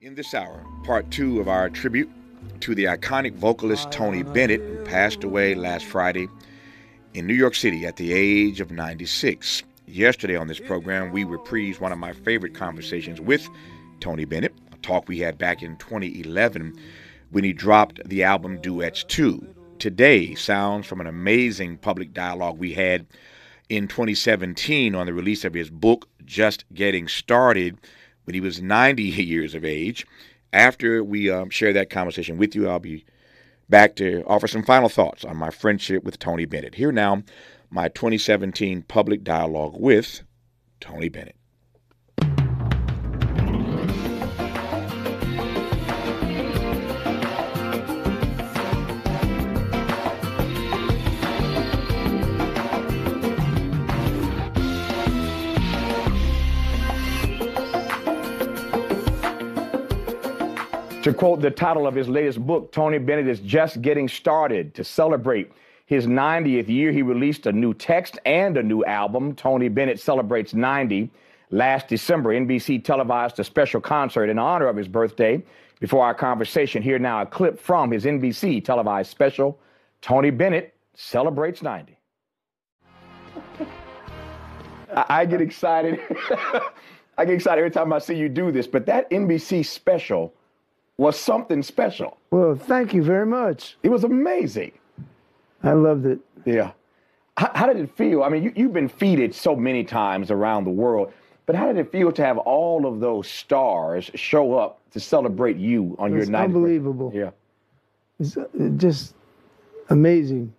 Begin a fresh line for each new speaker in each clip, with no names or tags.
In this hour, part two of our tribute to the iconic vocalist Tony Bennett, who passed away last Friday in New York City at the age of 96. Yesterday on this program, we reprised one of my favorite conversations with Tony Bennett, a talk we had back in 2011 when he dropped the album Duets 2. Today, sounds from an amazing public dialogue we had in 2017 on the release of his book, Just Getting Started when he was 90 years of age. After we um, share that conversation with you, I'll be back to offer some final thoughts on my friendship with Tony Bennett. Here now, my 2017 public dialogue with Tony Bennett. To quote the title of his latest book, Tony Bennett is just getting started. To celebrate his 90th year, he released a new text and a new album. Tony Bennett celebrates 90. Last December, NBC televised a special concert in honor of his birthday. Before our conversation, here now a clip from his NBC televised special. Tony Bennett celebrates 90. I get excited. I get excited every time I see you do this, but that NBC special was something special.
Well, thank you very much.
It was amazing.
I loved it.
Yeah. How, how did it feel? I mean, you, you've been feted so many times around the world, but how did it feel to have all of those stars show up to celebrate you on your
It's
night?
unbelievable.
Yeah.
It's uh, just amazing.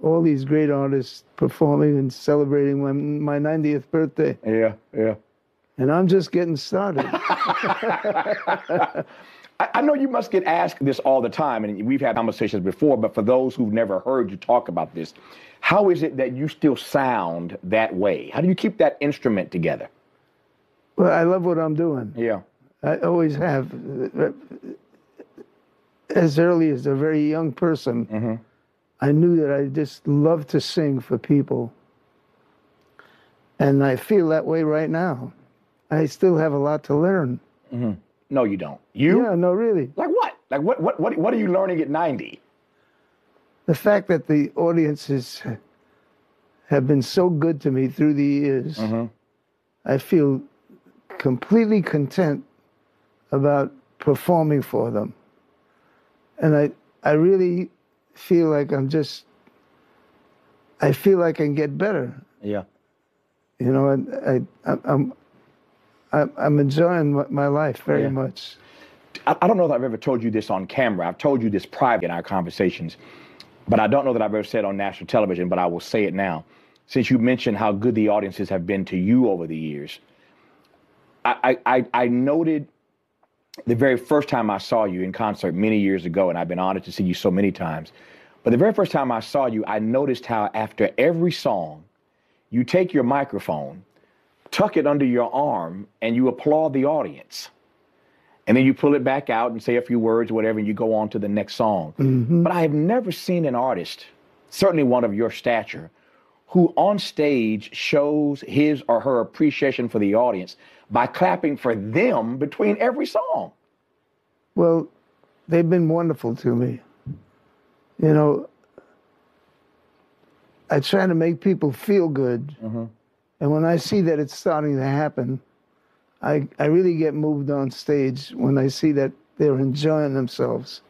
All these great artists performing and celebrating my, my 90th birthday.
Yeah. Yeah.
And I'm just getting started.
I, know you must get asked this all the time, and we've had conversations before, but for those who've never heard you talk about this, how is it that you still sound that way? How do you keep that instrument together?
well, I love what I'm doing.
Yeah.
I always have. As early as a very young person,
Mm-hmm.
I knew that I just love to sing for people. And I feel that way right now. I still have a lot to learn.
No, you don't. You?
Yeah, no, really.
Like what? Like what? What? What? What are you learning at ninety?
the fact that the audiences have been so good to me through the years, mm-hmm. I feel completely content about performing for them. And I, I really feel like I'm just, I feel like I can get better.
Yeah.
You know, I, I, I'm, I'm, I'm enjoying my- life very
Yeah.
much.
I, I don't know if I've ever told you this on camera. I've told you this private in our conversations, but I don't know that I've ever said on national television. But I will say it now, since you mentioned how good the audiences have been to you over the years. I, I- I noted the very first time I saw you in concert many years ago, and I've been honored to see you so many times. But the very first time I saw you, I noticed how after every song, you take your microphone, tuck it under your arm, and you applaud the audience. And then you pull it back out and say a few words or whatever, and you go on to the next song. Mm-hmm. But I have never seen an artist, certainly one of your stature, who on stage shows his or her appreciation for the audience by clapping for them between every song.
Well, they've been wonderful to me. You know, I try to make people feel good. Mm-hmm. And when I see that it's starting to happen, I, I really get moved on stage when I see that they're enjoying themselves,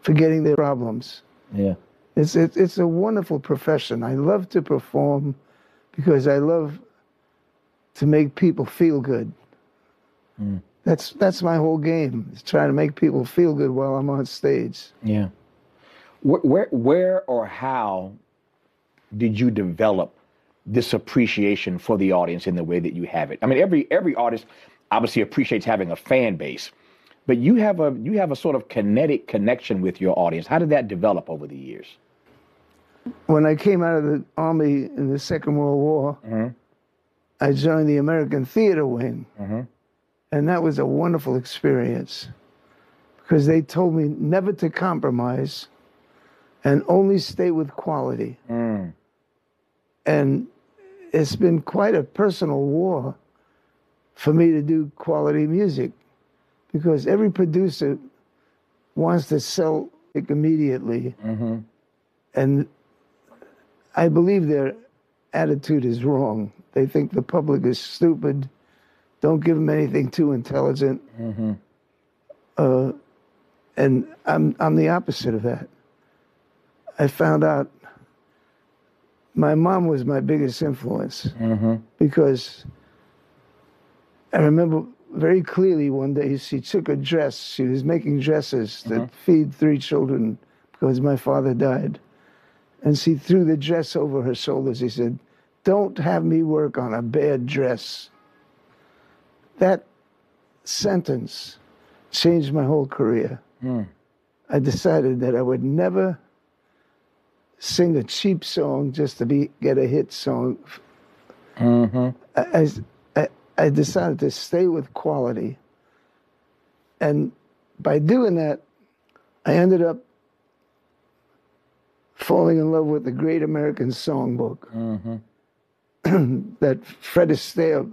forgetting their problems.
Yeah.
It's, it's, it's a wonderful profession. I love to perform because I love to make people feel good. Hmm. That's, that's my whole game, is trying to make people feel good while I'm on stage.
Yeah. Where, where, where or how did you develop this appreciation for the audience in the way that you have it? I mean, every every artist obviously appreciates having a fan base, but you have a you have a sort of kinetic connection with your audience. How did that develop over the years?
When I came out of the army in the Second World War, mm-hmm. I joined the American Theater Wing. Mm-hmm. And that was a wonderful experience because they told me never to compromise and only stay with quality. Mm. And it's been quite a personal war for me to do quality music because every producer wants to sell it immediately. And I believe their attitude is wrong. They think the public is stupid. Don't give them anything too intelligent. Uh, and I'm, I'm the opposite of that. I found out my mom was my biggest influence mm-hmm. because I remember very clearly one day she took a dress. She was making dresses to mm-hmm. feed three children because my father died. And she threw the dress over her shoulders. She said, Don't have me work on a bad dress. That sentence changed my whole career. Hmm. I decided that I would never sing a cheap song just to be get a hit song. Mm-hmm. I, I, I- I decided to stay with quality. And by doing that, I ended up falling in love with the Great American Songbook mm-hmm. that Fred Astaire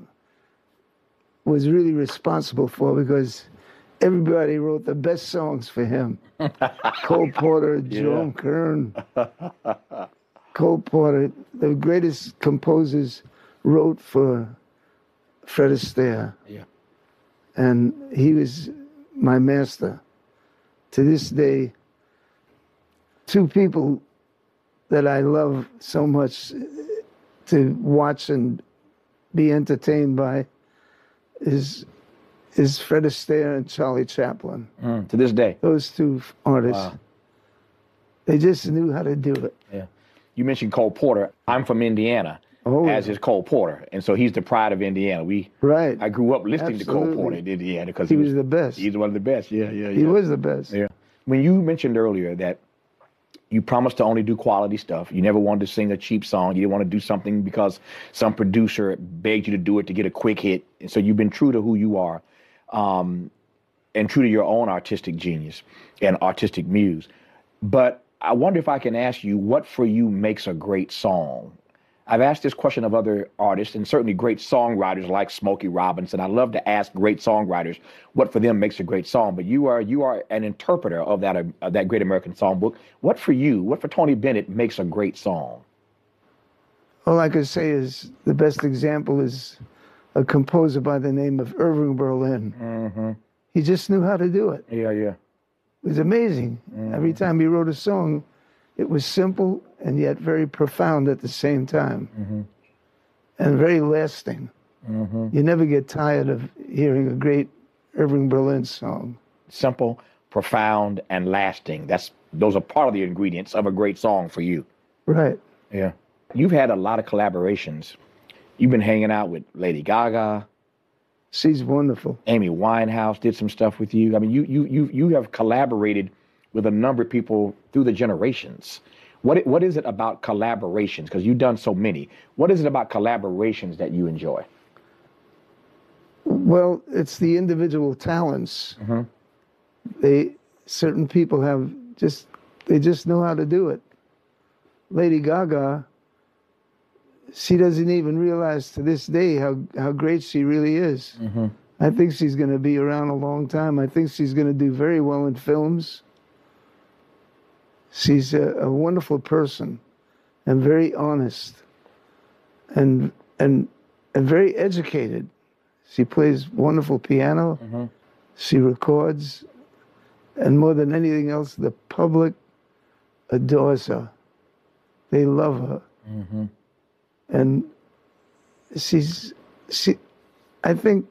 was really responsible for because everybody wrote the best songs for him. Cole Porter, Jerome Kern, Cole Porter, the greatest composers wrote for Fred Astaire.
Yeah.
And he was my master. To this day, two people that I love so much uh, to watch and be entertained by is is Fred Astaire and Charlie Chaplin.
Mm, to this day.
Those two artists.
Wow.
They just knew how to do it.
Yeah. You mentioned Cole Porter. I'm from Indiana,
Oh,
as is Cole Porter, and so he's the pride of Indiana. We
right.
I grew up listening to Cole Porter in Indiana because
he was the best.
he's one of the best. Yeah, yeah, yeah.
He was the best.
Yeah. When you mentioned earlier that you promised to only do quality stuff, you never wanted to sing a cheap song. You didn't want to do something because some producer begged you to do it to get a quick hit. And so you've been true to who you are, um, and true to your own artistic genius and artistic muse. But I wonder if I can ask you what for you makes a great song. I've asked this question of other artists and certainly great songwriters like Smokey Robinson. I love to ask great songwriters what for them makes a great song. But you are you are an interpreter of that of that great American songbook. What for you? What for Tony Bennett makes a great song?
All I could say is the best example is a composer by the name of Irving Berlin.
Mm-hmm.
He just knew how to do it.
Yeah, yeah.
It was amazing. Mm-hmm. Every time he wrote a song, it was simple and yet very profound at the same time, mm-hmm. and very lasting. Mm-hmm. You never get tired of hearing a great Irving Berlin song.
Simple, profound, and lasting. That's those are part of the ingredients of a great song for you.
Right.
Yeah. You've had a lot of collaborations. You've been hanging out with Lady Gaga,
She's wonderful.
Amy Winehouse did some stuff with you. I mean, you you you you have collaborated with a number of people through the generations. What what is it about collaborations? Because you've done so many. What is it about collaborations that you enjoy?
Well, it's the individual talents. Mm-hmm. They certain people have just they just know how to do it. Lady Gaga, she doesn't even realize to this day how how great she really is. Mm-hmm. I think she's going to be around a long time. I think she's going to do very well in films. She's a, a wonderful person and very honest and and and very educated. She plays wonderful piano. Mm-hmm. She records, and more than anything else, the public adores her. They love her, mm-hmm. And she's she. I think,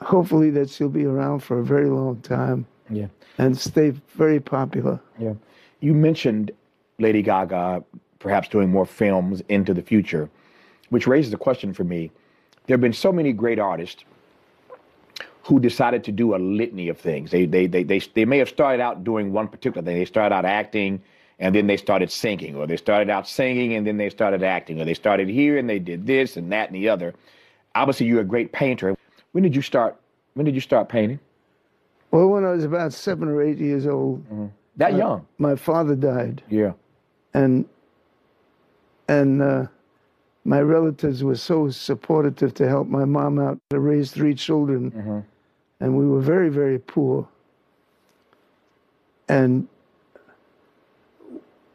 hopefully, that she'll be around for a very long time
Yeah.
and stay very popular.
Yeah. You mentioned Lady Gaga perhaps doing more films into the future, which raises a question for me. There have been so many great artists who decided to do a litany of things. They, they, they, they, they may have started out doing one particular thing. They started out acting and then they started singing, or they started out singing and then they started acting, or they started here and they did this and that and the other. Obviously, you're a great painter. When did you start? When did you start painting?
Well, when I was about seven or eight years old,
That young?
my father died.
Yeah.
and and uh, my relatives were so supportive to help my mom out to raise three children. and we were very, very poor. And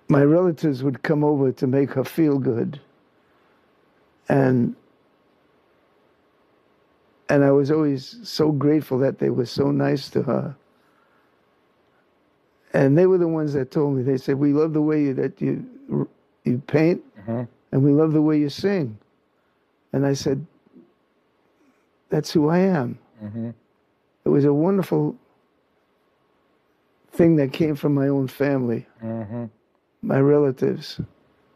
my relatives would come over to make her feel good. And and I was always so grateful that they were so nice to her. And they were the ones that told me. They said, "We love the way you, that you you paint, mm-hmm. and we love the way you sing." And I said, "That's who I am." Mm-hmm. It was a wonderful thing that came from my own family, mm-hmm. My relatives.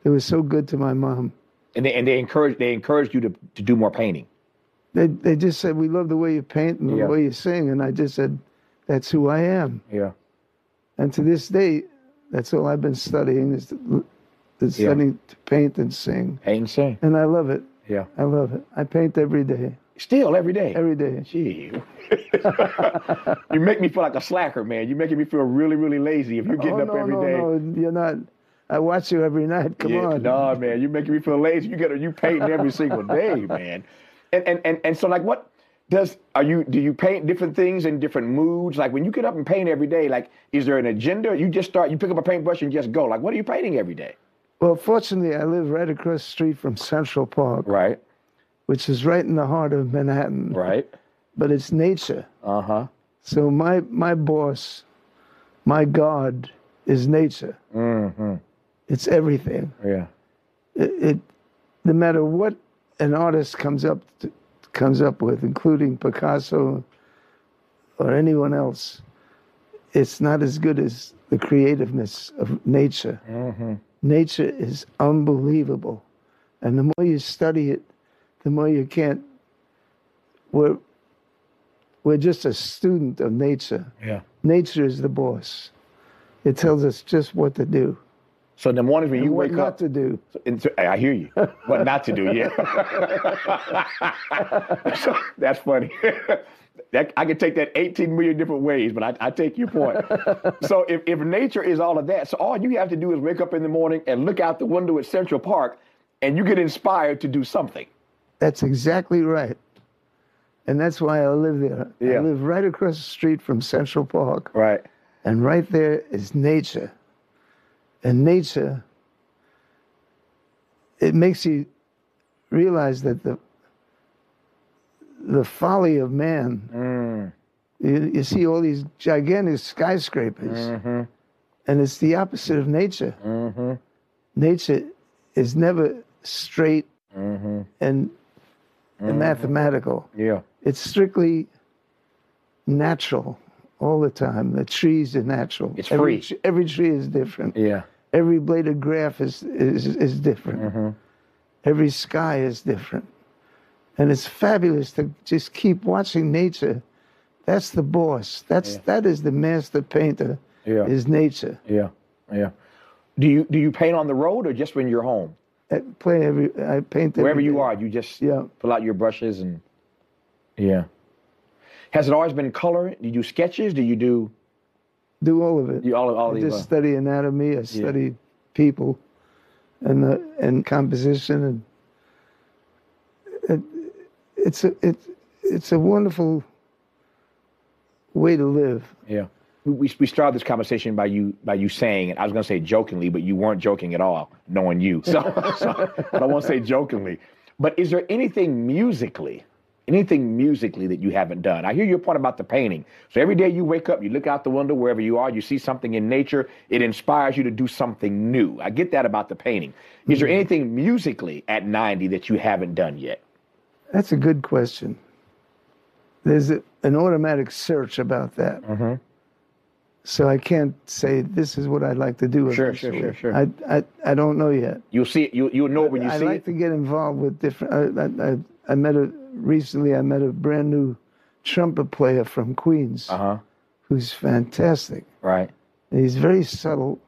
They were so good to my mom.
And they and they encouraged they encouraged you to, to do more painting.
They they just said, "We love the way you paint and
Yeah.
the way you sing," and I just said, "That's who I am."
Yeah.
And to this day, that's all I've been studying is, is
Yeah.
studying to paint and sing,
Paint and sing.
and I love it.
Yeah.
I love it. I paint every day,
Still every day.
every day.
Gee. you make me feel like a slacker, man. You're making me feel really, really lazy if you're getting
oh
up
no,
every
no,
day.
no! You're not. I watch you every night. Come
yeah,
on.
No, man, you're making me feel lazy. You get you painting every single day, man. And and and and so like what does are you do you paint different things in different moods? Like when you get up and paint every day, like is there an agenda? You just start you pick up a paintbrush and just go. Like what are you painting every day?
Well, fortunately, I live right across the street from Central Park,
Right.
which is right in the heart of Manhattan.
Right.
But it's nature.
Uh-huh.
So my my boss, my God, is nature.
Mm-hmm.
It's everything.
Yeah.
It, it no matter what an artist comes up to, comes up with, including Picasso or anyone else, it's not as good as the creativeness of nature.
Mm-hmm.
Nature is unbelievable, and the more you study it, the more you can't. We're we're just a student of nature.
Yeah.
Nature is the boss. It tells us just what to do,
So in the mornings when you
and what
wake
not
up,
to do.
and so- I hear you. What not to do? Yeah. So, that's funny. that, I can take that 18 million different ways, but I, I take your point. so if, if nature is all of that, so all you have to do is wake up in the morning and look out the window at Central Park, and you get inspired to do something.
That's exactly right. And that's why I live there.
Yeah.
I live right across the street from Central Park.
Right.
And right there is nature. And nature, it makes you realize that the the folly of man.
Mm.
You, you see all these gigantic skyscrapers,
Mm-hmm.
and it's the opposite of nature.
Mm-hmm.
Nature is never straight
Mm-hmm.
and, and mathematical.
Yeah.
It's strictly natural all the time. The trees are natural.
It's
every,
free.
Every tree is different.
Yeah.
Every blade of grass is, is, is different.
Mm-hmm.
Every sky is different. And it's fabulous to just keep watching nature. That's the boss. That's
Yeah.
that is the master painter.
Yeah.
Is nature.
Yeah. Yeah. Do you do you paint on the road or just when you're home?
I play every. I paint every
Wherever you
day.
are, you just
Yeah.
pull out your brushes and yeah. Has it always been color? Do you do sketches? Do you do
Do all of it.
you all all
I just study anatomy. I study people, and uh, and composition, and it, it's a it, it's a wonderful way to live.
Yeah. We, we started this conversation by you by you saying, and I was going to say jokingly, but you weren't joking at all, knowing you. So, so I to say jokingly. But is there anything musically, anything musically that you haven't done? I hear your point about the painting. So every day you wake up, you look out the window wherever you are, you see something in nature, it inspires you to do something new. I get that about the painting. Is there anything musically at 90 that you haven't done yet?
That's a good question. There's a, an automatic search about that.
Mhm.
So I can't say this is what I'd like to do.
Sure, sure, sure, sure.
I, I, I don't know yet.
You'll see it. You, you'll know it when you
I
see it.
I like
it.
to get involved with different. I, I, I met a recently. I met a brand new trumpet player from Queens
Uh huh.
who's fantastic.
Right.
And he's very subtle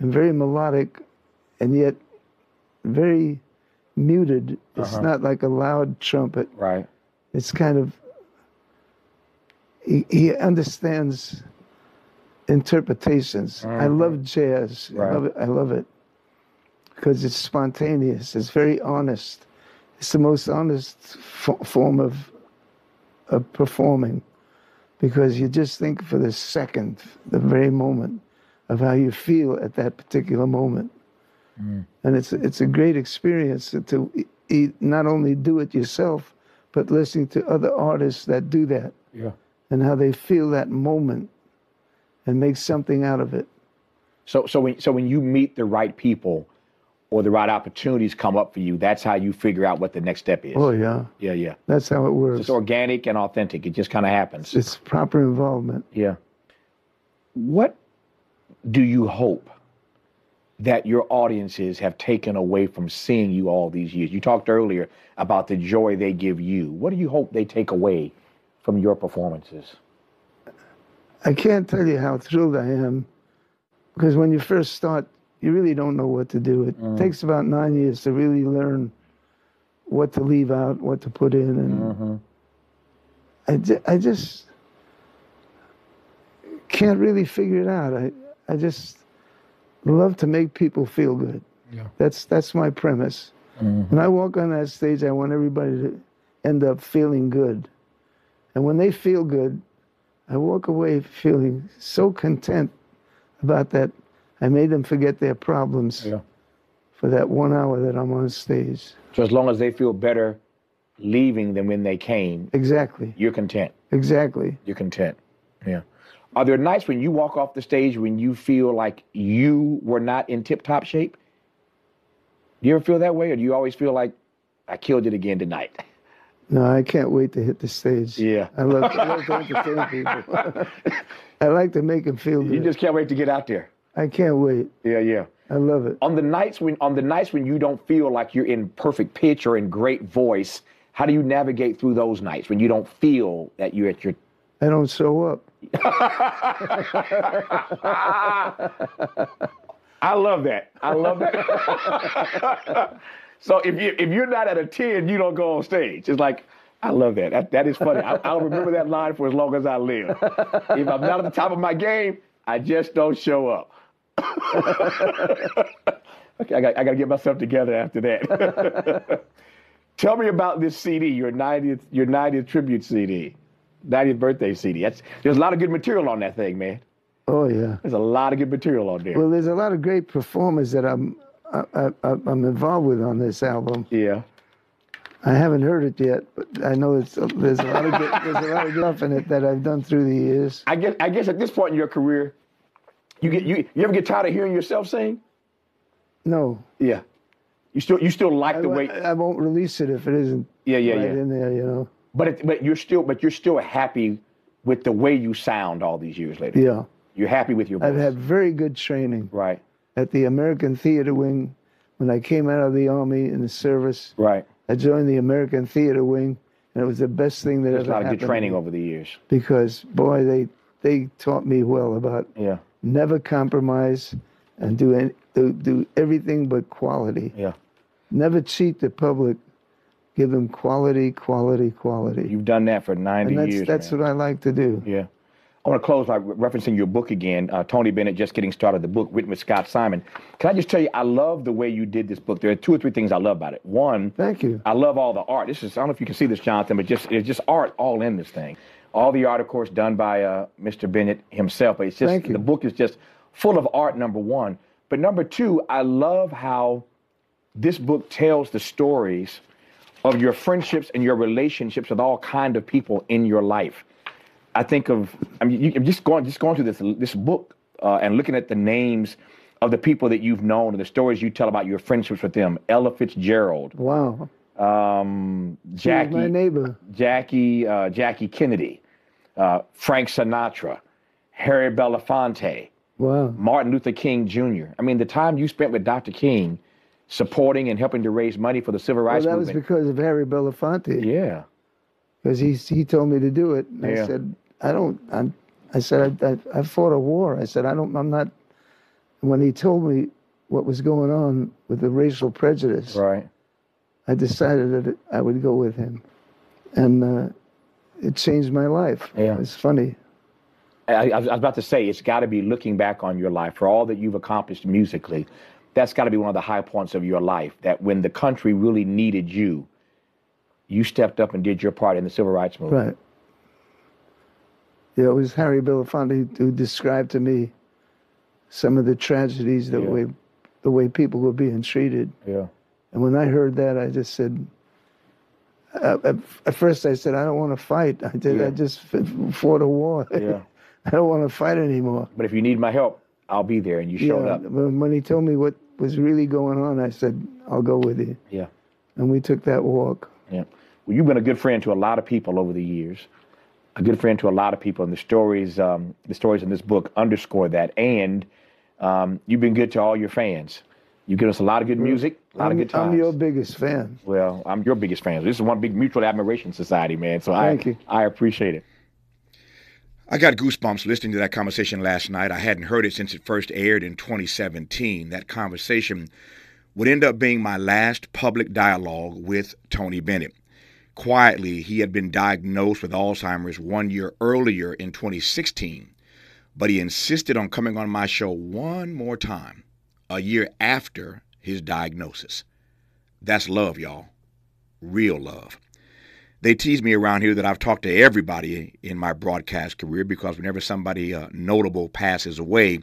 and very melodic, and yet very muted. It's
Uh-huh.
not like a loud trumpet.
Right.
It's kind of. He, he understands interpretations. I
Mhm.
love jazz. I
Right.
love it. I love it because it's spontaneous. It's very honest. It's the most honest fo- form of of performing. because you just think for the second, the very moment of how you feel at that particular moment. Mm. And it's it's a great experience to, to not only do it yourself, but listening to other artists that do that
Yeah.
and how they feel that moment and make something out of it.
So so when so when you meet the right people or the right opportunities come up for you, that's how you figure out what the next step is.
Oh yeah,
Yeah, yeah.
that's how it works.
It's organic and authentic. It just kind of happens.
It's proper involvement.
Yeah. What do you hope that your audiences have taken away from seeing you all these years? You talked earlier about the joy they give you. What do you hope they take away from your performances?
I can't tell you how thrilled I am because when you first start, you really don't know what to do. It mm. takes about nine years to really learn what to leave out, what to put in, and mm-hmm. I, ju- I just can't really figure it out. I, I just love to make people feel good.
Yeah.
That's that's my premise. Mm-hmm. When I walk on that stage, I want everybody to end up feeling good. And when they feel good, I walk away feeling so content about that. I made them forget their problems
Yeah.
for that one hour that I'm on stage.
So as long as they feel better leaving than when they came,
Exactly.
you're content.
Exactly.
You're content. Yeah. Are there nights when you walk off the stage when you feel like you were not in tip top shape? Do you ever feel that way, or do you always feel like I killed it again tonight?
No, I can't wait to hit the stage.
Yeah.
I love, I love to entertain people. I like to make them feel good.
You just can't wait to get out there.
I can't wait.
Yeah, yeah.
I love it.
On the nights when on the nights when you don't feel like you're in perfect pitch or in great voice, how do you navigate through those nights when you don't feel that you're at your
I don't show up.
I love that. I love that. so if you if you're not at a 10, you don't go on stage. It's like I love that. That, that is funny. I, I'll remember that line for as long as I live. If I'm not at the top of my game, I just don't show up. okay, I got, I got to get myself together after that. Tell me about this CD, your 90th your 90th tribute CD, 90th birthday CD. That's there's a lot of good material on that thing, man.
Oh yeah.
There's a lot of good material on there.
Well, there's a lot of great performers that I'm I, I'm involved with on this album.
yeah.
I haven't heard it yet, but I know it's there's a lot of good, there's a lot of stuff in it that I've done through the years.
I guess I guess at this point in your career, you get you you ever get tired of hearing yourself sing?
No,
Yeah. You still you still like
I,
the way
I won't release it if it isn't
Yeah, yeah,
right
yeah.
in there. You know.
But it, but you're still but you're still happy with the way you sound all these years later.
Yeah.
You're happy with your voice.
I've had very good training
right.
at the American Theater Wing. When I came out of the army in the service,
Right.
I joined the American Theater Wing, and it was the best thing that
There's a
ever
lot of
happened.
good training over the years.
because boy, they they taught me well about
Yeah.
Never compromise and do any, do, do everything but quality.
Yeah.
Never cheat the public. Give them quality, quality, quality.
You've done that for 90
and that's
years.
that's
man.
what I like to do.
Yeah. I want to close by referencing your book again, uh, Tony Bennett, just getting started, the book written with Scott Simon. Can I just tell you, I love the way you did this book. There are two or three things I love about it. One,
Thank you.
I love all the art. This is I don't know if you can see this, Jonathan, but just it's just art all in this thing. All the art, of course, done by uh, Mr. Bennett himself. But it's just
Thank you.
the book is just full of art. Number one, but number two, I love how this book tells the stories of your friendships and your relationships with all kind of people in your life. I think of I mean, you, I'm just going just going through this this book uh, and looking at the names of the people that you've known and the stories you tell about your friendships with them. Ella Fitzgerald,
Wow.
um, Jackie,
my neighbor.
Jackie, uh, Jackie Kennedy, uh, Frank Sinatra, Harry Belafonte,
Wow.
Martin Luther King Jr. I mean, the time you spent with Dr. King, supporting and helping to raise money for the civil rights
Well,
rights
that was because of Harry Belafonte.
yeah,
Because he he told me to do it. And
Yeah.
I said, I don't. I'm, I said I, I I fought a war. I said I don't. I'm not. When he told me what was going on with the racial prejudice,
right.
I decided that I would go with him, and uh, it changed my life.
Yeah.
It's funny.
I, I was about to say, it's got to be looking back on your life for all that you've accomplished musically. That's got to be one of the high points of your life. That when the country really needed you, you stepped up and did your part in the civil rights movement.
Right. Yeah, it was Harry Belafonte who described to me some of the tragedies, the
Yeah.
way the way people were being treated.
Yeah.
And when I heard that, I just said, uh, at, at first I said, I don't want to fight. I did.
Yeah.
I just fought a war.
Yeah.
I don't want to fight anymore.
But if you need my help, I'll be there. And you showed
yeah.
up.
When when he told me what was really going on, I said, I'll go with you.
Yeah.
And we took that walk.
Yeah. Well, you've been a good friend to a lot of people over the years. A good friend to a lot of people, and the stories, um, the stories in this book underscore that. And um, you've been good to all your fans. You give us a lot of good music, a lot
I'm,
of good times.
I'm your biggest fan.
well, I'm your biggest fan. This is one big mutual admiration society, man. So
Thank
I,
you.
I appreciate it.
I got goosebumps listening to that conversation last night. I hadn't heard it since it first aired in 2017. That conversation would end up being my last public dialogue with Tony Bennett. Quietly, he had been diagnosed with Alzheimer's one year earlier in 2016, but he insisted on coming on my show one more time, a year after his diagnosis. That's love, y'all. Real love. They tease me around here that I've talked to everybody in my broadcast career because whenever somebody uh, notable passes away,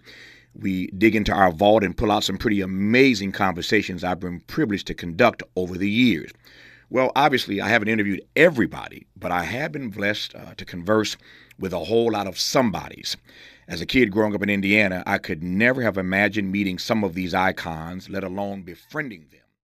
we dig into our vault and pull out some pretty amazing conversations I've been privileged to conduct over the years. Well, obviously, I haven't interviewed everybody, but I have been blessed uh, to converse with a whole lot of somebodies. As a kid growing up in Indiana, I could never have imagined meeting some of these icons, let alone befriending them.